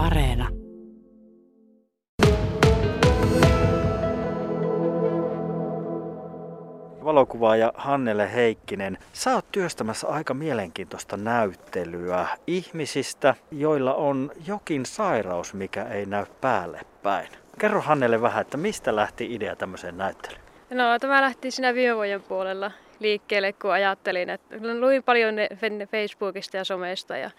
Areena. Valokuvaaja Hannele Heikkinen, sä oot työstämässä aika mielenkiintoista näyttelyä ihmisistä, joilla on jokin sairaus, mikä ei näy päälle päin. Kerro Hannele vähän, että mistä lähti idea tämmöiseen näyttelyyn? No tämä lähti siinä viime vuoden puolella liikkeelle, kun ajattelin, että luin paljon Facebookista ja somesta ja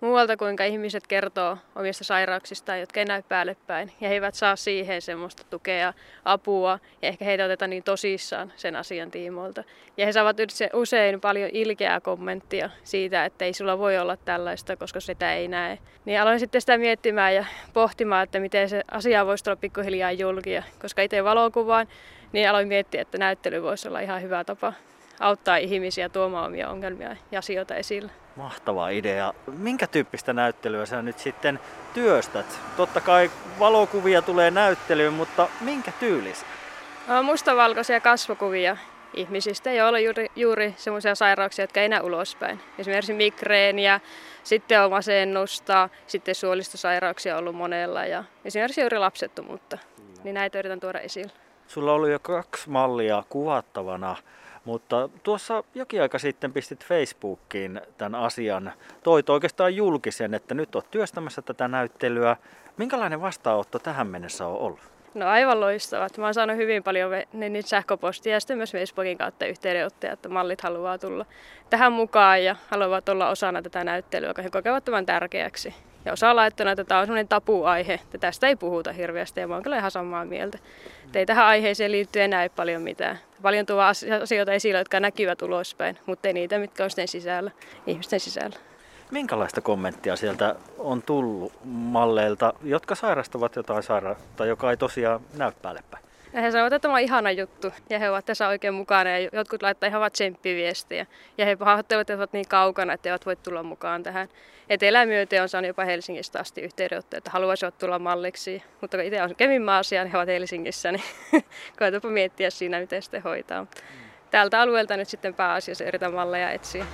muualta, kuinka ihmiset kertoo omista sairauksistaan, jotka ei näy päälle päin. Ja he eivät saa siihen semmoista tukea, apua ja ehkä heitä otetaan niin tosissaan sen asian tiimoilta. Ja he saavat usein paljon ilkeää kommenttia siitä, että ei sulla voi olla tällaista, koska sitä ei näe. Niin aloin sitten sitä miettimään ja pohtimaan, että miten se asia voisi tulla pikkuhiljaa julkia. Koska itse valokuvaan, niin aloin miettiä, että näyttely voisi olla ihan hyvä tapa auttaa ihmisiä tuomaan omia ongelmia ja asioita esille. Mahtava idea. Minkä tyyppistä näyttelyä sä nyt sitten työstät? Totta kai valokuvia tulee näyttelyyn, mutta minkä tyylisiä? Mustavalkoisia kasvokuvia ihmisistä, joilla on juuri, juuri sellaisia sairauksia, jotka ei näy ulospäin. Esimerkiksi migreeniä, sitten on masennusta, sitten suolistosairauksia on ollut monella ja esimerkiksi juuri lapsettomuutta. Niin näitä yritän tuoda esille. Sulla oli jo kaksi mallia kuvattavana. Mutta tuossa jokin aika sitten pistit Facebookiin tämän asian. Toit oikeastaan julkisen, että nyt olet työstämässä tätä näyttelyä. Minkälainen vastaanotto tähän mennessä on ollut? No aivan loistavat. Mä oon saanut hyvin paljon niitä sähköpostia ja sitten myös Facebookin kautta yhteydenottoja, että mallit haluaa tulla tähän mukaan ja haluavat olla osana tätä näyttelyä, joka he kokevat tämän tärkeäksi. Ja osa laittona, että tämä on sellainen tapuaihe, että tästä ei puhuta hirveästi ja mä oon kyllä ihan samaa mieltä. Että ei tähän aiheeseen liittyy enää paljon mitään. Paljon tuo asioita esillä, jotka näkyvät ulospäin, mutta ei niitä, mitkä on sitten sisällä, ihmisten sisällä. Minkälaista kommenttia sieltä on tullut malleilta, jotka sairastavat jotain sairautta, joka ei tosiaan näy päälle päin? Ja he sanovat, että tämä on ihana juttu ja he ovat tässä oikein mukana ja jotkut laittaa ihan tsemppiviestiä. Ja he pahoittelevat, että ovat niin kaukana, että eivät voi tulla mukaan tähän. Etelämyöte on saanut jopa Helsingistä asti yhteydenottoja, että haluaisivat tulla malliksi. Mutta kun itse on Kemin asia, niin he ovat Helsingissä, niin koetapa miettiä siinä, miten sitten hoitaa. Tältä alueelta nyt sitten pääasiassa yritän malleja etsiä.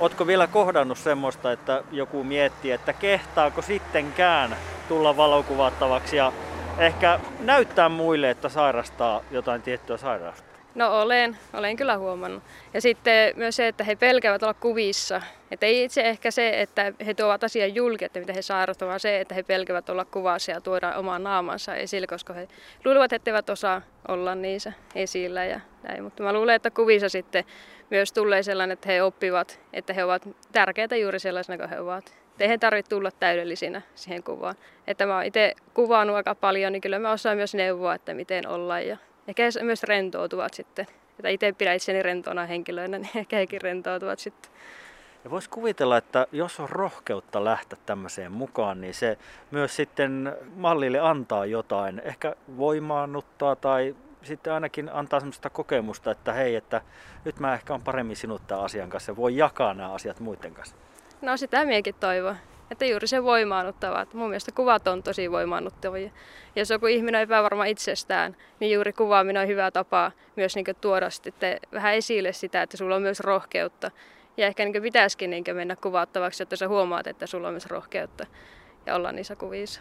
Oletko vielä kohdannut semmoista, että joku miettii, että kehtaako sittenkään tulla valokuvattavaksi ja ehkä näyttää muille, että sairastaa jotain tiettyä sairautta? No olen, olen kyllä huomannut. Ja sitten myös se, että he pelkäävät olla kuvissa. Että ei itse ehkä se, että he tuovat asian julki, että mitä he sairastavat, vaan se, että he pelkäävät olla kuvassa ja tuoda oman naamansa esille, koska he luulevat, että eivät osaa olla niissä esillä ja näin. Mutta mä luulen, että kuvissa sitten myös tulee sellainen, että he oppivat, että he ovat tärkeitä juuri sellaisena kuin he ovat. Ei he tarvitse tulla täydellisinä siihen kuvaan. Että mä oon itse kuvannut aika paljon, niin kyllä mä osaan myös neuvoa, että miten olla. Ja ehkä myös rentoutuvat sitten. Että itse pidän itseni rentona henkilöinä, niin ehkä hekin rentoutuvat sitten. Ja voisi kuvitella, että jos on rohkeutta lähteä tämmöiseen mukaan, niin se myös sitten mallille antaa jotain, ehkä voimaannuttaa tai sitten ainakin antaa semmoista kokemusta, että hei, että nyt mä ehkä on paremmin sinut tämän asian kanssa ja voi jakaa nämä asiat muiden kanssa. No sitä miekin toivon. Että juuri se voimaannuttava. Että mun mielestä kuvat on tosi voimaannuttavia. Jos joku ihminen on epävarma itsestään, niin juuri kuvaaminen on hyvä tapa myös niin tuoda sitten vähän esille sitä, että sulla on myös rohkeutta. Ja ehkä niin pitäisikin niin mennä kuvattavaksi, jotta sä huomaat, että sulla on myös rohkeutta ja olla niissä kuvissa.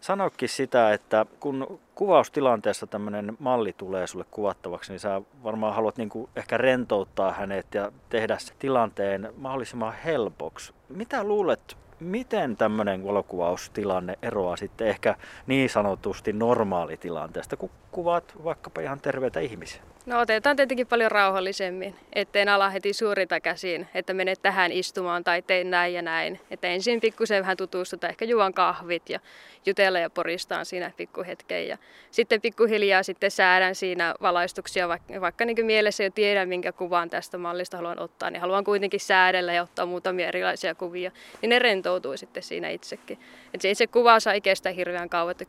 Sanokin sitä, että kun kuvaustilanteessa tämmöinen malli tulee sulle kuvattavaksi, niin sä varmaan haluat niin ehkä rentouttaa hänet ja tehdä se tilanteen mahdollisimman helpoksi. Mitä luulet, miten tämmöinen valokuvaustilanne eroaa sitten ehkä niin sanotusti normaalitilanteesta, kun kuvaat vaikkapa ihan terveitä ihmisiä? No otetaan tietenkin paljon rauhallisemmin, ettei ala heti suurinta käsiin, että menet tähän istumaan tai tein näin ja näin. Että ensin pikkusen vähän tutustutaan, ehkä juon kahvit ja jutella ja poristaan siinä pikkuhetken. Ja sitten pikkuhiljaa sitten säädän siinä valaistuksia, vaikka, vaikka niin mielessä jo tiedän, minkä kuvan tästä mallista haluan ottaa, niin haluan kuitenkin säädellä ja ottaa muutamia erilaisia kuvia, niin ne rentoutuu sitten siinä itsekin. Että se itse kuva saa kestää hirveän kauan, että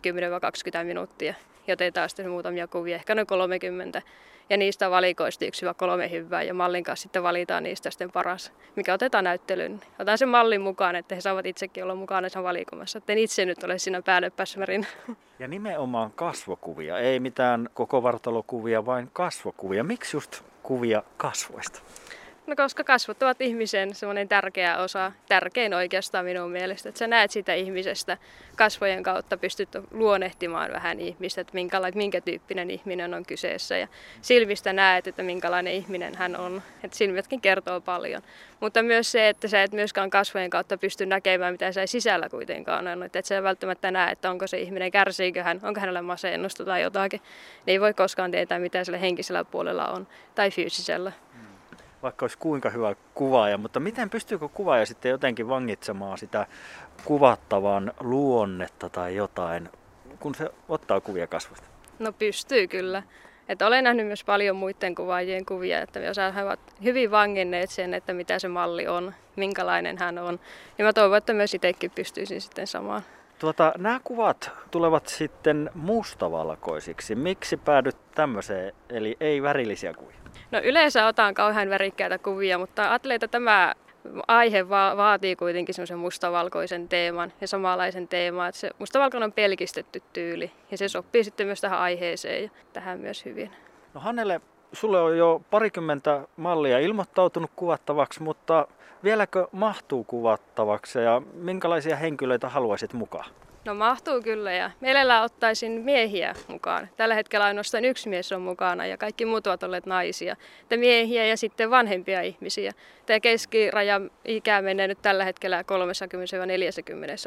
10-20 minuuttia ja otetaan sitten muutamia kuvia, ehkä noin 30. Ja niistä valikoista yksi kolme hyvää ja mallin kanssa sitten valitaan niistä sitten paras, mikä otetaan näyttelyyn. Otan sen mallin mukaan, että he saavat itsekin olla mukana sen valikumassa. Että en itse nyt ole siinä päälle päsmärin. Ja nimenomaan kasvokuvia, ei mitään koko vartalokuvia, vain kasvokuvia. Miksi just kuvia kasvoista? No koska ovat ihmisen semmoinen tärkeä osa, tärkein oikeastaan minun mielestä, että sä näet sitä ihmisestä kasvojen kautta, pystyt luonnehtimaan vähän ihmistä, että minkä tyyppinen ihminen on kyseessä ja silmistä näet, että minkälainen ihminen hän on, että silmätkin kertoo paljon. Mutta myös se, että sä et myöskään kasvojen kautta pysty näkemään, mitä sä sisällä kuitenkaan on, että et sä välttämättä näe, että onko se ihminen, kärsiikö hän, onko hänellä masennusta tai jotakin. Ne ei voi koskaan tietää, mitä sillä henkisellä puolella on tai fyysisellä vaikka olisi kuinka hyvä kuvaaja, mutta miten pystyykö kuvaaja sitten jotenkin vangitsemaan sitä kuvattavan luonnetta tai jotain, kun se ottaa kuvia kasvosta? No pystyy kyllä. Että olen nähnyt myös paljon muiden kuvaajien kuvia, että myös he ovat hyvin vanginneet sen, että mitä se malli on, minkälainen hän on. Ja mä toivon, että myös itsekin pystyisin sitten samaan. Tuota, nämä kuvat tulevat sitten mustavalkoisiksi. Miksi päädyt tämmöiseen, eli ei värillisiä kuvia? No yleensä otan kauhean värikkäitä kuvia, mutta että tämä aihe va- vaatii kuitenkin semmoisen mustavalkoisen teeman ja samanlaisen teeman, että se mustavalkoinen on pelkistetty tyyli ja se sopii sitten myös tähän aiheeseen ja tähän myös hyvin. No Hannele, sulle on jo parikymmentä mallia ilmoittautunut kuvattavaksi, mutta vieläkö mahtuu kuvattavaksi ja minkälaisia henkilöitä haluaisit mukaan? No mahtuu kyllä ja mielellään ottaisin miehiä mukaan. Tällä hetkellä ainoastaan yksi mies on mukana ja kaikki muut ovat olleet naisia. Että miehiä ja sitten vanhempia ihmisiä. Tämä keskiraja ikä menee nyt tällä hetkellä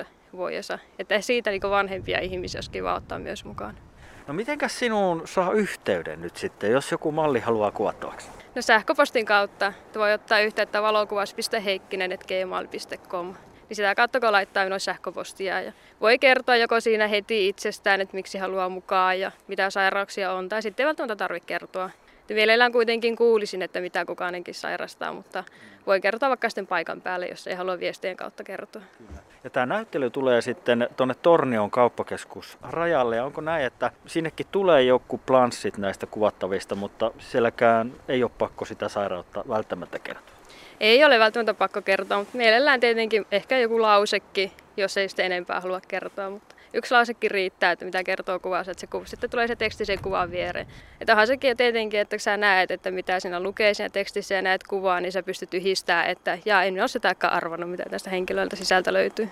30-40 vuodessa. Että siitä niin vanhempia ihmisiä olisi kiva ottaa myös mukaan. No mitenkäs sinuun saa yhteyden nyt sitten, jos joku malli haluaa kuvattavaksi? No sähköpostin kautta. Voi ottaa yhteyttä valokuvas.heikkinen.gmail.com niin sitä kautta kun laittaa minun sähköpostia ja voi kertoa joko siinä heti itsestään, että miksi haluaa mukaan ja mitä sairauksia on, tai sitten ei välttämättä tarvitse kertoa. Mielellään kuitenkin kuulisin, että mitä kukaanenkin sairastaa, mutta voi kertoa vaikka sitten paikan päälle, jos ei halua viestien kautta kertoa. Kyllä. Ja tämä näyttely tulee sitten tuonne Tornion kauppakeskus rajalle. Ja onko näin, että sinnekin tulee joku planssit näistä kuvattavista, mutta sielläkään ei ole pakko sitä sairautta välttämättä kertoa? Ei ole välttämättä pakko kertoa, mutta mielellään tietenkin ehkä joku lausekki, jos ei sitten enempää halua kertoa. Mutta yksi lausekin riittää, että mitä kertoo kuvassa, että se kuva, sitten tulee se teksti sen kuvan viereen. Että onhan sekin tietenkin, että sä näet, että mitä siinä lukee siinä tekstissä ja näet kuvaa, niin sä pystyt yhdistämään, että ja en ole sitäkään arvannut, mitä tästä henkilöltä sisältä löytyy.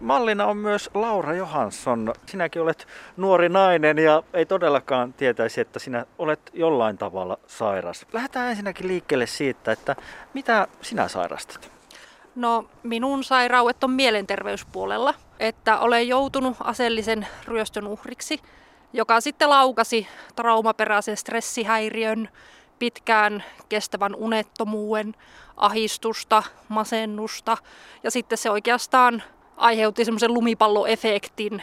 Mallina on myös Laura Johansson. Sinäkin olet nuori nainen ja ei todellakaan tietäisi, että sinä olet jollain tavalla sairas. Lähdetään ensinnäkin liikkeelle siitä, että mitä sinä sairastat? No minun sairaudet on mielenterveyspuolella, että olen joutunut aseellisen ryöstön uhriksi, joka sitten laukasi traumaperäisen stressihäiriön, pitkään kestävän unettomuuden, ahistusta, masennusta ja sitten se oikeastaan aiheutti semmoisen lumipalloefektin,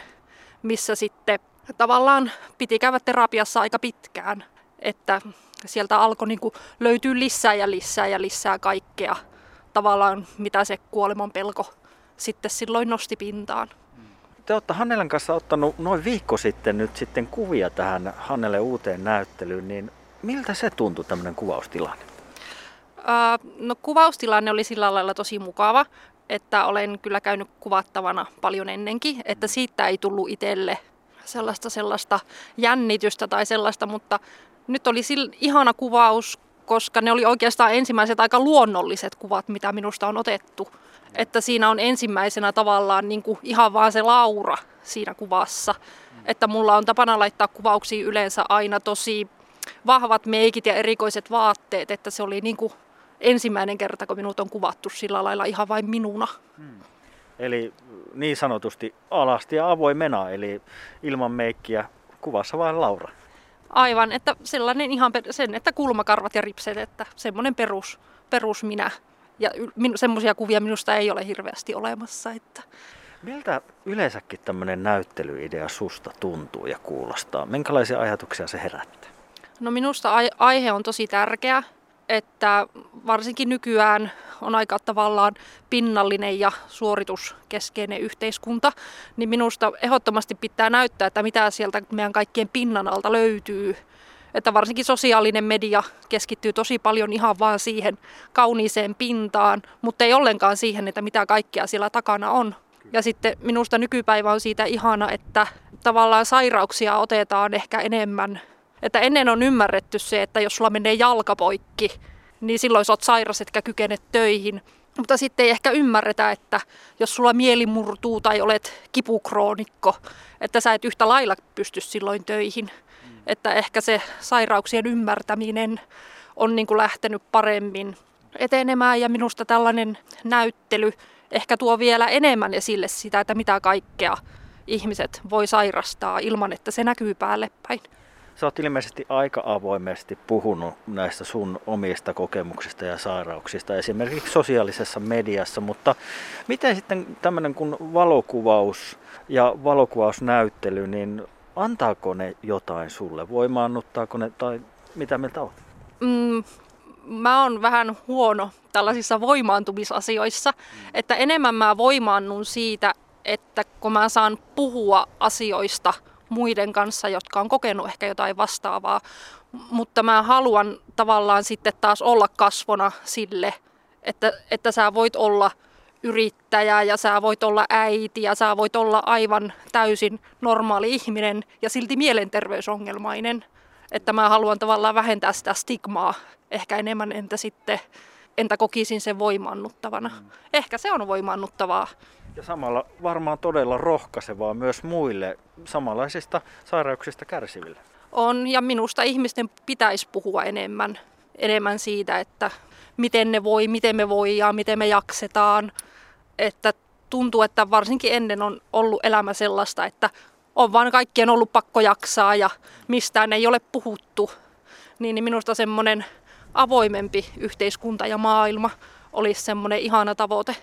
missä sitten tavallaan piti käydä terapiassa aika pitkään, että sieltä alkoi niin löytyä lisää ja lisää ja lisää kaikkea tavallaan, mitä se kuoleman pelko sitten silloin nosti pintaan. Te olette Hannelen kanssa ottanut noin viikko sitten nyt sitten kuvia tähän Hannelle uuteen näyttelyyn, niin miltä se tuntui tämmöinen kuvaustilanne? no kuvaustilanne oli sillä lailla tosi mukava, että olen kyllä käynyt kuvattavana paljon ennenkin, että siitä ei tullut itselle sellaista, sellaista jännitystä tai sellaista, mutta nyt oli sillä ihana kuvaus, koska ne oli oikeastaan ensimmäiset aika luonnolliset kuvat, mitä minusta on otettu. Että siinä on ensimmäisenä tavallaan niin kuin ihan vaan se Laura siinä kuvassa. Että mulla on tapana laittaa kuvauksia yleensä aina tosi vahvat meikit ja erikoiset vaatteet, että se oli niin kuin ensimmäinen kerta, kun minut on kuvattu sillä lailla ihan vain minuna. Hmm. Eli niin sanotusti alasti ja avoimena, eli ilman meikkiä kuvassa vain Laura. Aivan, että sellainen ihan sen, että kulmakarvat ja ripset, että semmoinen perus, perus minä. Ja semmoisia kuvia minusta ei ole hirveästi olemassa. Että... Miltä yleensäkin tämmöinen näyttelyidea susta tuntuu ja kuulostaa? Minkälaisia ajatuksia se herättää? No minusta aihe on tosi tärkeä että varsinkin nykyään on aika tavallaan pinnallinen ja suorituskeskeinen yhteiskunta, niin minusta ehdottomasti pitää näyttää, että mitä sieltä meidän kaikkien pinnan alta löytyy. Että varsinkin sosiaalinen media keskittyy tosi paljon ihan vaan siihen kauniiseen pintaan, mutta ei ollenkaan siihen, että mitä kaikkea siellä takana on. Ja sitten minusta nykypäivä on siitä ihana, että tavallaan sairauksia otetaan ehkä enemmän että ennen on ymmärretty se, että jos sulla menee jalka poikki, niin silloin sä oot sairas etkä kykene töihin. Mutta sitten ei ehkä ymmärretä, että jos sulla mieli murtuu tai olet kipukroonikko, että sä et yhtä lailla pysty silloin töihin. Mm. Että ehkä se sairauksien ymmärtäminen on niin kuin lähtenyt paremmin etenemään ja minusta tällainen näyttely ehkä tuo vielä enemmän esille sitä, että mitä kaikkea ihmiset voi sairastaa ilman, että se näkyy päälle päin. Sä oot ilmeisesti aika avoimesti puhunut näistä sun omista kokemuksista ja sairauksista, esimerkiksi sosiaalisessa mediassa, mutta miten sitten tämmöinen kuin valokuvaus ja valokuvausnäyttely, niin antaako ne jotain sulle? Voimaannuttaako ne tai mitä mieltä oot? Mm, mä oon vähän huono tällaisissa voimaantumisasioissa, mm. että enemmän mä voimaannun siitä, että kun mä saan puhua asioista – muiden kanssa, jotka on kokenut ehkä jotain vastaavaa. Mutta mä haluan tavallaan sitten taas olla kasvona sille, että, että sä voit olla yrittäjä ja sä voit olla äiti ja sä voit olla aivan täysin normaali ihminen ja silti mielenterveysongelmainen. Että mä haluan tavallaan vähentää sitä stigmaa ehkä enemmän, entä sitten entä kokisin sen voimaannuttavana. Mm. Ehkä se on voimaannuttavaa. Ja samalla varmaan todella rohkaisevaa myös muille samanlaisista sairauksista kärsiville. On, ja minusta ihmisten pitäisi puhua enemmän, enemmän siitä, että miten ne voi, miten me voi ja miten me jaksetaan. Että tuntuu, että varsinkin ennen on ollut elämä sellaista, että on vaan kaikkien ollut pakko jaksaa ja mistään ei ole puhuttu. Niin, niin minusta semmoinen avoimempi yhteiskunta ja maailma olisi semmoinen ihana tavoite.